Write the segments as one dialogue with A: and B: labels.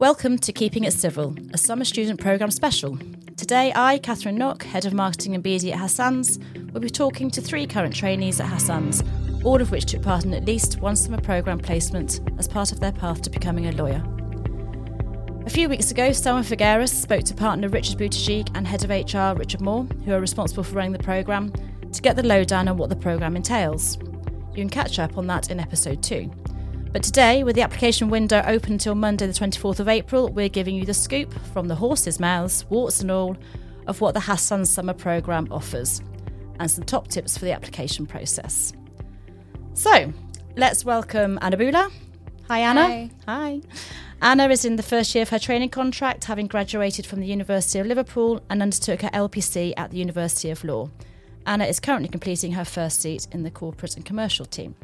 A: Welcome to Keeping It Civil, a summer student programme special. Today, I, Catherine Knock, Head of Marketing and BD at Hassans, will be talking to three current trainees at Hassans, all of which took part in at least one summer programme placement as part of their path to becoming a lawyer. A few weeks ago, Selma Figueres spoke to partner Richard Buttigieg and Head of HR Richard Moore, who are responsible for running the programme, to get the lowdown on what the programme entails. You can catch up on that in episode 2. But today, with the application window open until Monday, the 24th of April, we're giving you the scoop from the horse's mouths, warts and all, of what the Hassan Summer Programme offers and some top tips for the application process. So, let's welcome Anna Buhler. Hi, Anna.
B: Hi.
A: Hi. Anna is in the first year of her training contract, having graduated from the University of Liverpool and undertook her LPC at the University of Law. Anna is currently completing her first seat in the corporate and commercial team.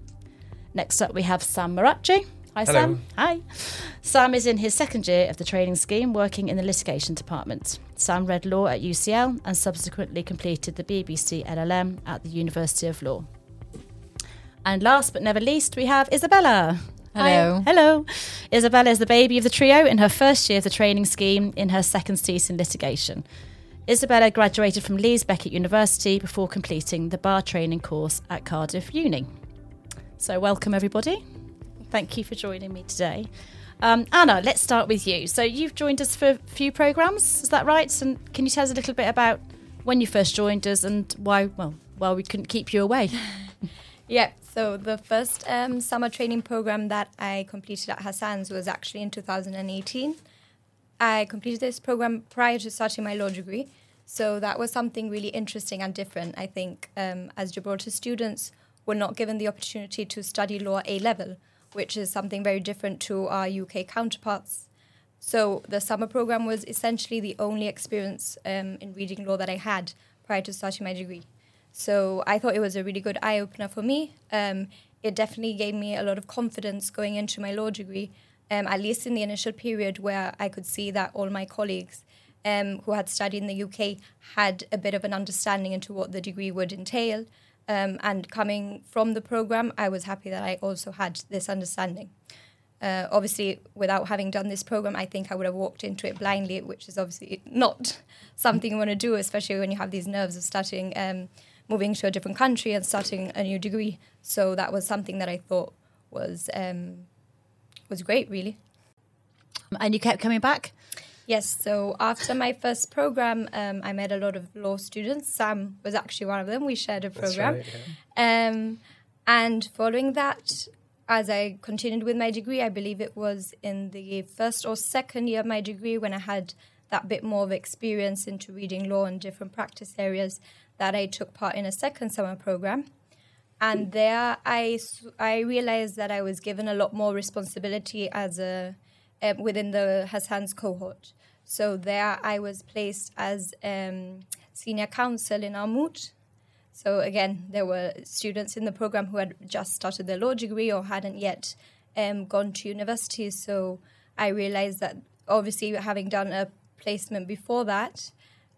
A: Next up, we have Sam Marrache. Hi,
C: Hello.
A: Sam. Hi. Sam is in his second year of the training scheme, working in the litigation department. Sam read law at UCL and subsequently completed the BPC LLM at the University of Law. And last but never least, we have Isabella.
B: Hello.
A: Hi. Hello. Isabella is the baby of the trio in her first year of the training scheme in her second seat in litigation. Isabella graduated from Leeds Beckett University before completing the bar training course at Cardiff Uni. So, welcome everybody. Thank you for joining me today. Um, Anna, let's start with you. So, you've joined us for a few programs, is that right? And can you tell us a little bit about when you first joined us and why, well, why we couldn't keep you away?
B: Yeah, so the first um, summer training program that I completed at Hassan's was actually in 2018. I completed this program prior to starting my law degree, so that was something really interesting and different. I think um, as Gibraltar students, we're not given the opportunity to study law A level, which is something very different to our UK counterparts. So the summer program was essentially the only experience um, in reading law that I had prior to starting my degree. So I thought it was a really good eye opener for me. Um, it definitely gave me a lot of confidence going into my law degree, um, at least in the initial period where I could see that all my colleagues um, who had studied in the UK had a bit of an understanding into what the degree would entail. Um, and coming from the program, I was happy that I also had this understanding. Uh, obviously, without having done this program, I think I would have walked into it blindly, which is obviously not something you want to do, especially when you have these nerves of starting, um, moving to a different country and starting a new degree. So that was something that I thought was um, was great, really.
A: and you kept coming back?
B: Yes. So after my first program, um, I met a lot of law students. Sam was actually one of them. We shared a program.
C: right, yeah.
B: Um, and following that, as I continued with my degree, I believe it was in the first or second year of my degree when I had that bit more of experience into reading law and different practice areas that I took part in a second summer program. And there, I, I realized that I was given a lot more responsibility as a um, within the Hassan's cohort. So there, I was placed as um, senior counsel in Armut, so again, there were students in the program who had just started their law degree or hadn't yet um, gone to university. So I realized that obviously having done a placement before that,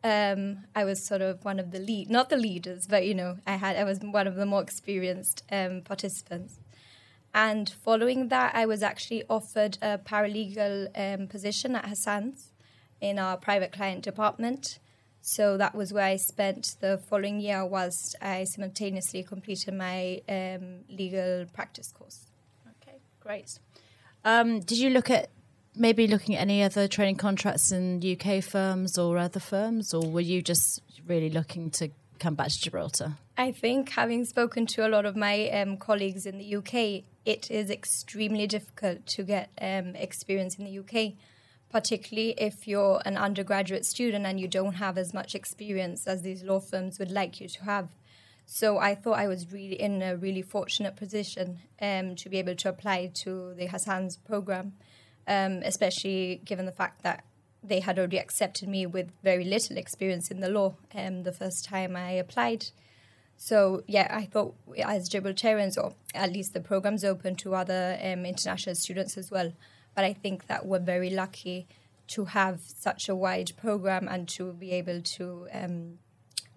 B: um, I was sort of one of the lead, not the leaders, but you know, I had I was one of the more experienced um, participants. And following that, I was actually offered a paralegal um, position at Hassan's in our private client department. So that was where I spent the following year whilst I simultaneously completed my um, legal practice course.
A: Okay, great. Um, did you look at maybe looking at any other training contracts in UK firms or other firms, or were you just really looking to come back to Gibraltar?
B: I think having spoken to a lot of my um, colleagues in the UK, it is extremely difficult to get um, experience in the UK, particularly if you're an undergraduate student and you don't have as much experience as these law firms would like you to have. So I thought I was really in a really fortunate position um, to be able to apply to the Hassan's program, um, especially given the fact that they had already accepted me with very little experience in the law um, the first time I applied. So yeah, I thought as Gibraltarians, or at least the program's open to other um, international students as well. But I think that we're very lucky to have such a wide program and to be able to um,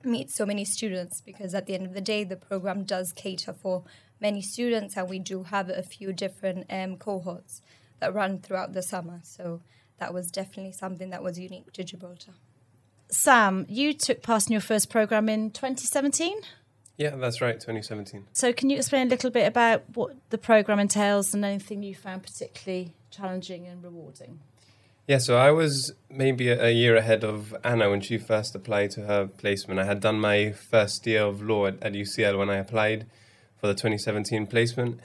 B: meet so many students because at the end of the day, the program does cater for many students, and we do have a few different um, cohorts that run throughout the summer. So that was definitely something that was unique to Gibraltar.
A: Sam, you took part in your first program in 2017.
C: Yeah, that's right, 2017.
A: So, can you explain a little bit about what the program entails and anything you found particularly challenging and rewarding?
C: Yeah, so I was maybe a, year ahead of Anna when she first applied to her placement. I had done my first year of law at, at UCL when I applied for the 2017 placement.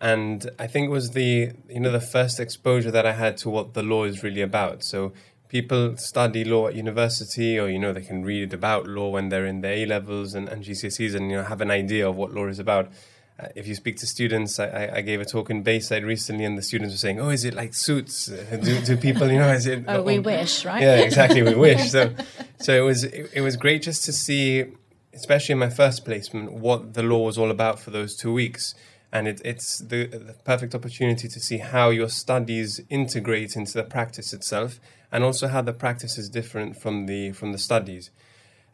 C: And I think it was the you know the first exposure that I had to what the law is really about. So people study law at university or you know they can read about law when they're in their A levels and, and GCSEs and you know have an idea of what law is about. Uh, if you speak to students, I, I, gave a talk in Bayside recently, and the students were saying, "Oh, is it like suits? Uh, do, do people, you know, is it?"
A: Oh, we wish, right?
C: Yeah, exactly, we wish. So, so it was it, it was great just to see, especially in my first placement, what the law was all about for those two weeks and it, it's the, the, perfect opportunity to see how your studies integrate into the practice itself and also how the practice is different from the from the studies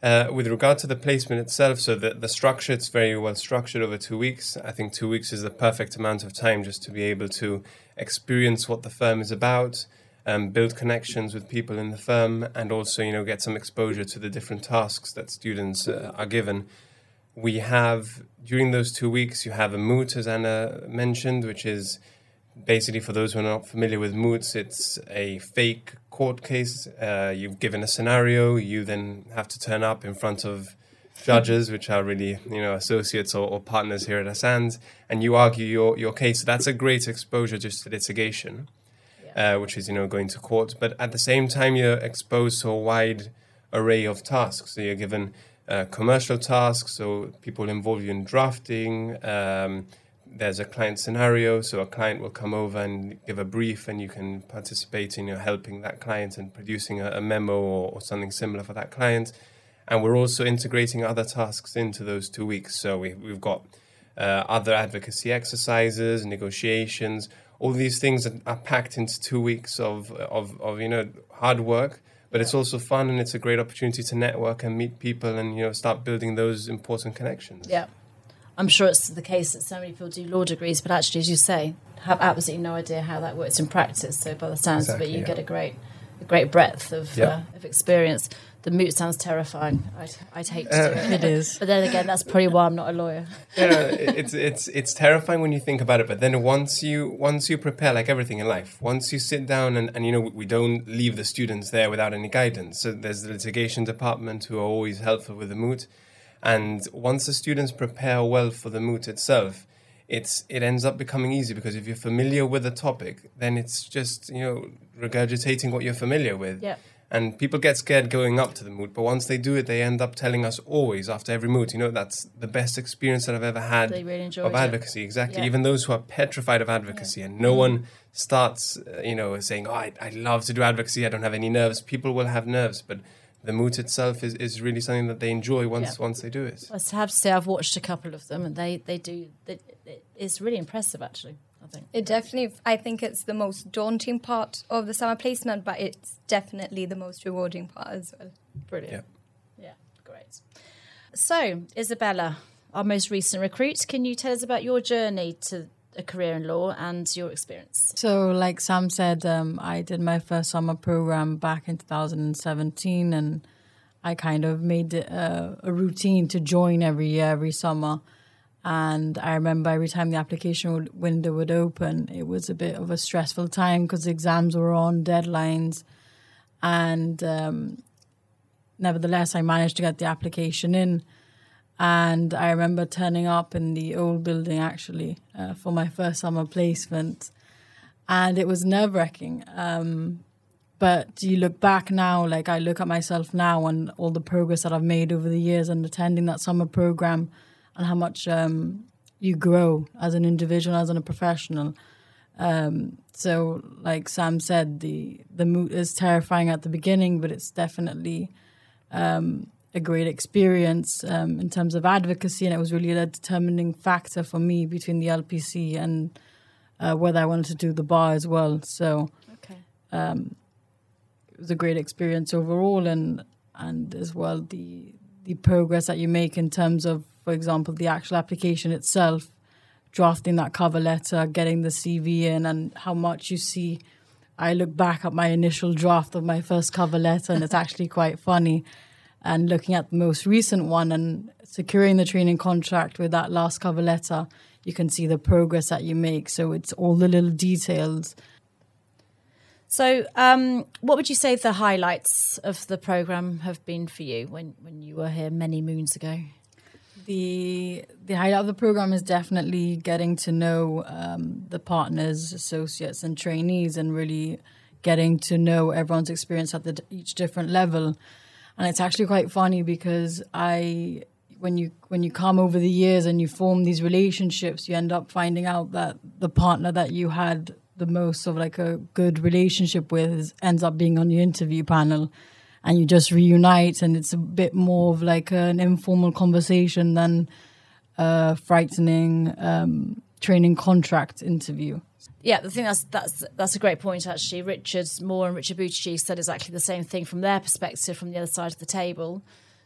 C: uh, with regard to the placement itself so the, the structure it's very well structured over two weeks. I think two weeks is the perfect amount of time just to be able to experience what the firm is about um, build connections with people in the firm and also you know get some exposure to the different tasks that students uh, are given. We have during those two weeks you have a moot as anna mentioned which is basically for those who are not familiar with moots it's a fake court case uh, you've given a scenario you then have to turn up in front of judges which are really you know associates or, or partners here at Hassans and you argue your, your case that's a great exposure just to litigation yeah. uh, which is you know going to court but at the same time you're exposed to a wide array of tasks so you're given uh, commercial tasks, so people involve you in drafting. Um, there's a client scenario, so a client will come over and give a brief, and you can participate in you know, helping that client and producing a, a memo or, or, something similar for that client. And we're also integrating other tasks into those two weeks. So we, we've got uh, other advocacy exercises, negotiations. All these things are packed into two weeks of, of, of you know hard work but it's also fun and it's a great opportunity to network and meet people and you know start building those important connections.
A: Yeah. I'm sure it's the case that so many people do law degrees, but actually, as you say, have absolutely no idea how that works in practice. So, by the sounds exactly, of it, you yeah. get a great, a great breadth of yeah. uh, of experience the moot sounds terrifying. I'd, I'd hate to do it.
B: it is.
A: But then again, that's probably why I'm not a lawyer.
C: yeah, it's it's it's terrifying when you think about it. But then once you once you prepare, like everything in life, once you sit down and, and you know we don't leave the students there without any guidance. So there's the litigation department who are always helpful with the moot, and once the students prepare well for the moot itself, it's it ends up becoming easy because if you're familiar with the topic, then it's just you know regurgitating what you're familiar with.
A: Yeah
C: and people get scared going up to the moot, but once they do it, they end up telling us always after every moot, you know, that's the best experience that I've ever had
A: really
C: of advocacy.
A: It.
C: Exactly. Yeah. Even those who are petrified of advocacy, yeah. and no mm. one starts, uh, you know, saying, "Oh, I, I love to do advocacy. I don't have any nerves." People will have nerves, but the moot itself is, is really something that they enjoy once yeah. once they do it.
A: I have to say, I've watched a couple of them, and they they do. They, it's really impressive, actually. I think
B: it definitely. I think it's the most daunting part of the summer placement, but it's definitely the most rewarding part as well.
A: Brilliant. Yeah, yeah great. So, Isabella, our most recent recruit, can you tell us about your journey to a career in law and your experience?
D: So, like Sam said, um, I did my first summer program back in 2017, and I kind of made a, a routine to join every year, every summer. And I remember every time the application window would open, it was a bit of a stressful time because exams were on, deadlines. And um, nevertheless, I managed to get the application in. And I remember turning up in the old building actually uh, for my first summer placement. And it was nerve wracking. Um, but you look back now, like I look at myself now and all the progress that I've made over the years and attending that summer program and how much um, you grow as an individual, as a professional. Um, so, like Sam said, the the moot is terrifying at the beginning, but it's definitely um, a great experience um, in terms of advocacy, and it was really a determining factor for me between the LPC and uh, whether I wanted to do the bar as well. So,
A: okay.
D: Um, it was a great experience overall, and and as well the the progress that you make in terms of for example, the actual application itself, drafting that cover letter, getting the CV in, and how much you see I look back at my initial draft of my first cover letter, and it's actually quite funny. And looking at the most recent one and securing the training contract with that last cover letter, you can see the progress that you make. So it's all the little details.
A: So, um, what would you say the highlights of the program have been for you when, when you were here many moons ago?
D: The the highlight of the program is definitely getting to know um, the partners, associates, and trainees, and really getting to know everyone's experience at the, each different level. And it's actually quite funny because I, when you when you come over the years and you form these relationships, you end up finding out that the partner that you had the most of like a good relationship with is, ends up being on the interview panel and you just reunite and it's a bit more of like an informal conversation than a frightening um, training contract interview.
A: Yeah, I think that's that's that's a great point actually. Richard Moore and Richard Buttigieg said exactly the same thing from their perspective, from the other side of the table,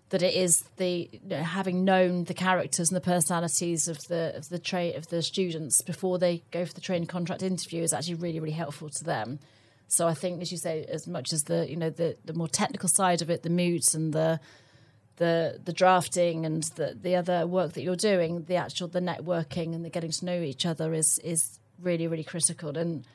A: that it is the you know, having known the characters and the personalities of the of the tra- of the students before they go for the training contract interview is actually really really helpful to them. So I think, as you say, as much as the you know the the more technical side of it, the moots and the the the drafting and the the other work that you're doing, the actual the networking and the getting to know each other is is really really critical. And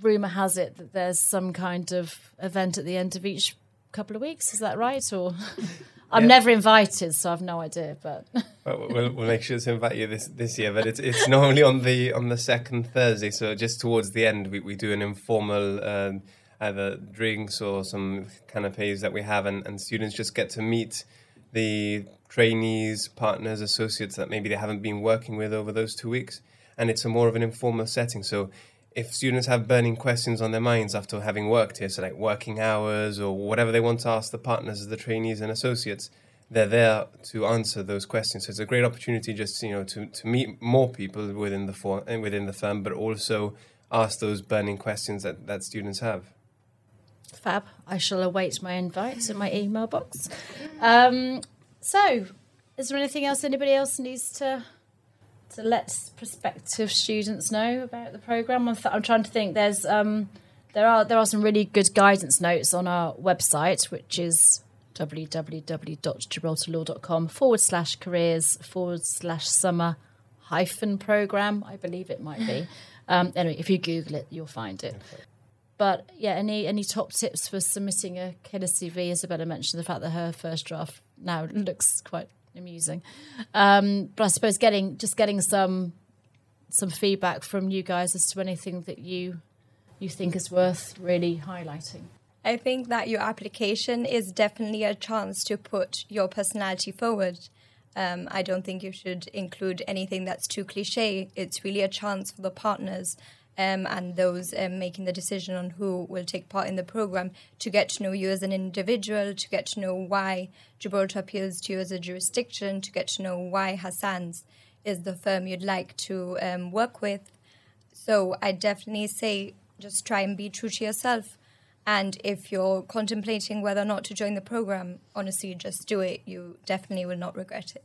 A: rumor has it that there's some kind of event at the end of each couple of weeks. Is that right? Or I'm
C: Yeah.
A: never invited, so I've no idea. But
C: Well, we'll, we'll make sure to invite you this, this year, but it's it's normally on the on the second Thursday. So just towards the end, we, we do an informal um, either drinks or some canapes that we have, and, and students just get to meet the trainees, partners, associates that maybe they haven't been working with over those two weeks, and it's a more of an informal setting. So if students have burning questions on their minds after having worked here, so like working hours or whatever they want to ask the partners, the trainees and associates, they're there to answer those questions. So it's a great opportunity just you know to, to meet more people within the for, eh, within the firm, but also ask those burning questions that, that students have.
A: fab, I shall await my invites in my email box. Um, so, is there anything else anybody else needs to to let prospective students know about the program? I'm, th- I'm trying to think. There's um, there are there are some really good guidance notes on our website, which is www.gibraltarlaw.com forward slash careers forward slash summer hyphen program. I believe it might be. Um, anyway, if you Google it, you'll find it. But yeah, any any top tips for submitting a killer CV? Isabella mentioned the fact that her first draft now looks quite amusing. Um, but I suppose getting just getting some some feedback from you guys as to anything that you you think is worth really highlighting.
B: I think that your application is definitely a chance to put your personality forward. Um, I don't think you should include anything that's too cliche. It's really a chance for the partners um, and those um, making the decision on who will take part in the program to get to know you as an individual, to get to know why Gibraltar appeals to you as a jurisdiction, to get to know why Hassan's is the firm you'd like to um, work with. So I definitely say just try and be true to yourself. And if you're contemplating whether or not to join the program, honestly, just do it. You definitely will not regret it.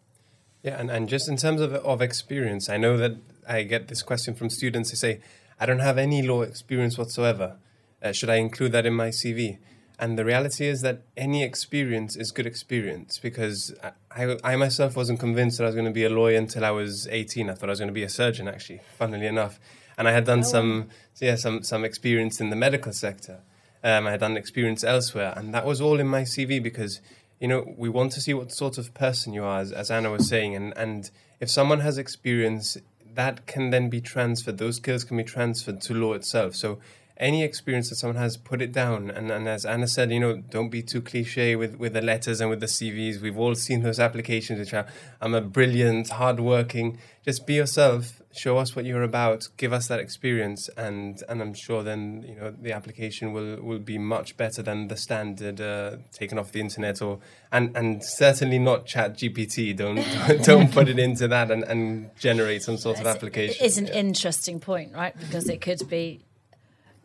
C: Yeah, and, and just in terms of, of experience, I know that I get this question from students. They say, I don't have any law experience whatsoever. Uh, should I include that in my CV? And the reality is that any experience is good experience because I, I, myself wasn't convinced that I was going to be a lawyer until I was 18. I thought I was going to be a surgeon, actually, funnily enough. And I had done some, yeah, some, some experience in the medical sector. Um, I had done experience elsewhere, and that was all in my CV because you know we want to see what sort of person you are, as, as Anna was saying, and and if someone has experience, that can then be transferred. Those skills can be transferred to law itself. So any experience that someone has, put it down. And, and as Anna said, you know, don't be too cliche with, with the letters and with the CVs. We've all seen those applications which are, I'm a brilliant, hardworking. Just be yourself. Show us what you're about. Give us that experience, and and I'm sure then you know the application will will be much better than the standard uh, taken off the internet or and and certainly not Chat GPT. Don't don't, put it into that and, and generate some sort of application.
A: It is an
C: Yeah.
A: interesting point, right? Because it could be,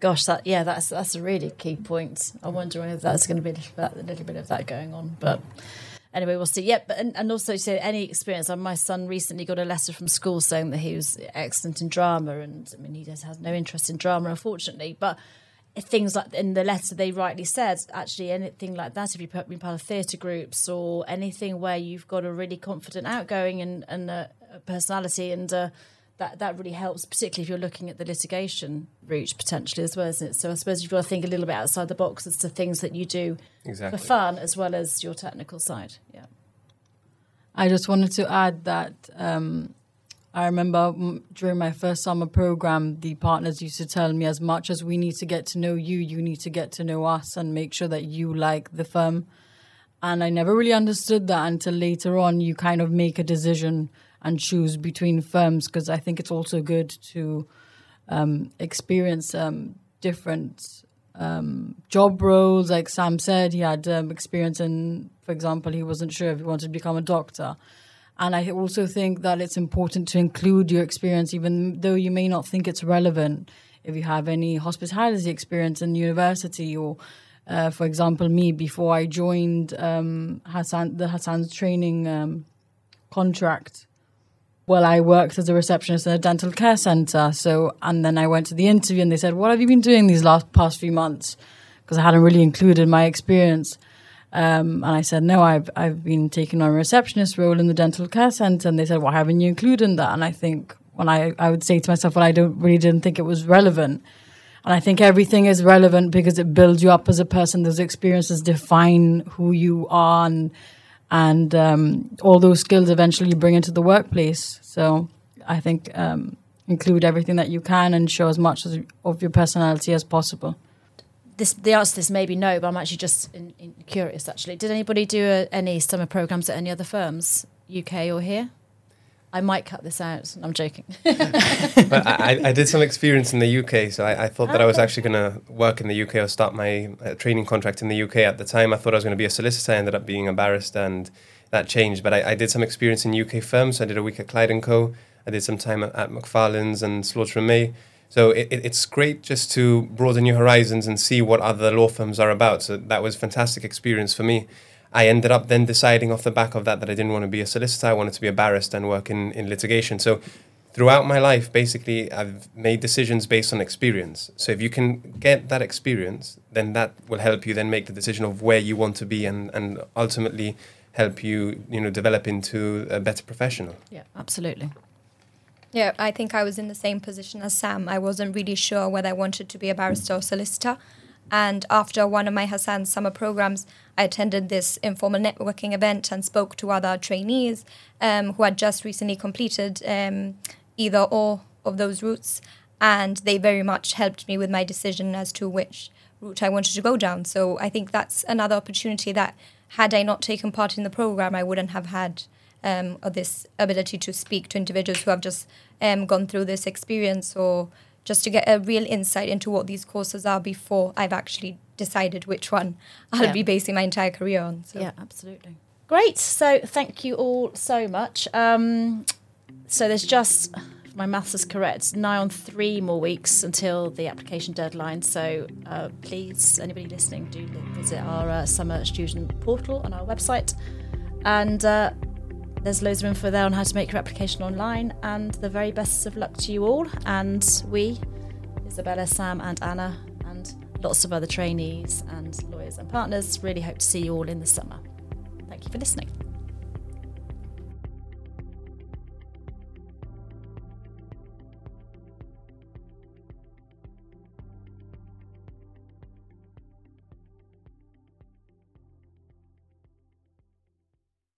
A: gosh, that yeah, that's that's a really key point. I wonder whether that's going to be a little bit, a little bit of that going on, but. Anyway, we'll see. Yep, but and, and also so any experience. My son recently got a letter from school saying that he was excellent in drama, and I mean he just has no interest in drama, unfortunately. But things like in the letter they rightly said actually anything like that if you put me part of theatre groups or anything where you've got a really confident outgoing and, and a, a personality and that that really helps particularly if you're looking at the litigation route potentially as well isn't it so i suppose you've got to think a little bit outside the box as to things that you do
C: Exactly.
A: for fun as well as your technical side yeah
D: I just wanted to add that um, I remember during my first summer program, the partners used to tell me as much as we need to get to know you, you need to get to know us and make sure that you like the firm. And I never really understood that until later on. You kind of make a decision and choose between firms because I think it's also good to um, experience um, different um, job roles. Like Sam said, he had um, experience in, for example, he wasn't sure if he wanted to become a doctor. And I also think that it's important to include your experience, even though you may not think it's relevant. If you have any hospitality experience in university, or uh, for example, me before I joined um, Hassan, the Hassan's training um, contract, well, I worked as a receptionist in a dental care center. So, and then I went to the interview, and they said, "What have you been doing these last past few months?" Because I hadn't really included my experience. Um, and I said, no, I've I've been taking on a receptionist role in the dental care center. And they said, why haven't you included that? And I think when I, I would say to myself, well, I don't really didn't think it was relevant. And I think everything is relevant because it builds you up as a person. Those experiences define who you are and, and um, all those skills eventually you bring into the workplace. So I think um, include everything that you can and show as much as, of your personality as possible.
A: this the answer to this may be no, but I'm actually just in, in curious. Actually, did anybody do a, any summer programs at any other firms, UK or here? I might cut this out. I'm joking.
C: but I, I did some experience in the UK, so I, I thought that I was actually going to work in the UK or start my uh, training contract in the UK. At the time, I thought I was going to be a solicitor. I ended up being a barrister, and that changed. But I, I did some experience in UK firms. I did a week at Clyde and Co. I did some time at, at Macfarlanes and Slaughter and May. So it, it, it's great just to broaden your horizons and see what other law firms are about. So that was fantastic experience for me. I ended up then deciding off the back of that that I didn't want to be a solicitor. I wanted to be a barrister and work in, in litigation. So throughout my life, basically, I've made decisions based on experience. So if you can get that experience, then that will help you then make the decision of where you want to be and, and ultimately help you, you know, develop into a better professional.
A: yeah, absolutely.
B: Yeah, I think I was in the same position as Sam. I wasn't really sure whether I wanted to be a barrister or solicitor. And after one of my Hassan's summer programs, I attended this informal networking event and spoke to other trainees um, who had just recently completed um, either or of those routes. And they very much helped me with my decision as to which route I wanted to go down. So I think that's another opportunity that, had I not taken part in the program, I wouldn't have had um, this ability to speak to individuals who have just um, gone through this experience or just to get a real insight into what these courses are before I've actually decided which one I'll
A: Yeah.
B: be basing my entire career on. So.
A: Yeah, absolutely. Great. So thank you all so much. Um, so there's just, if my maths is correct, nigh on three more weeks until the application deadline. So uh, please, anybody listening, do visit our uh, summer student portal on our website. And uh, there's loads of info there on how to make your application online. And the very best of luck to you all. And we, Isabella, Sam, and Anna, and lots of other trainees and lawyers and partners, really hope to see you all in the summer. Thank you for listening.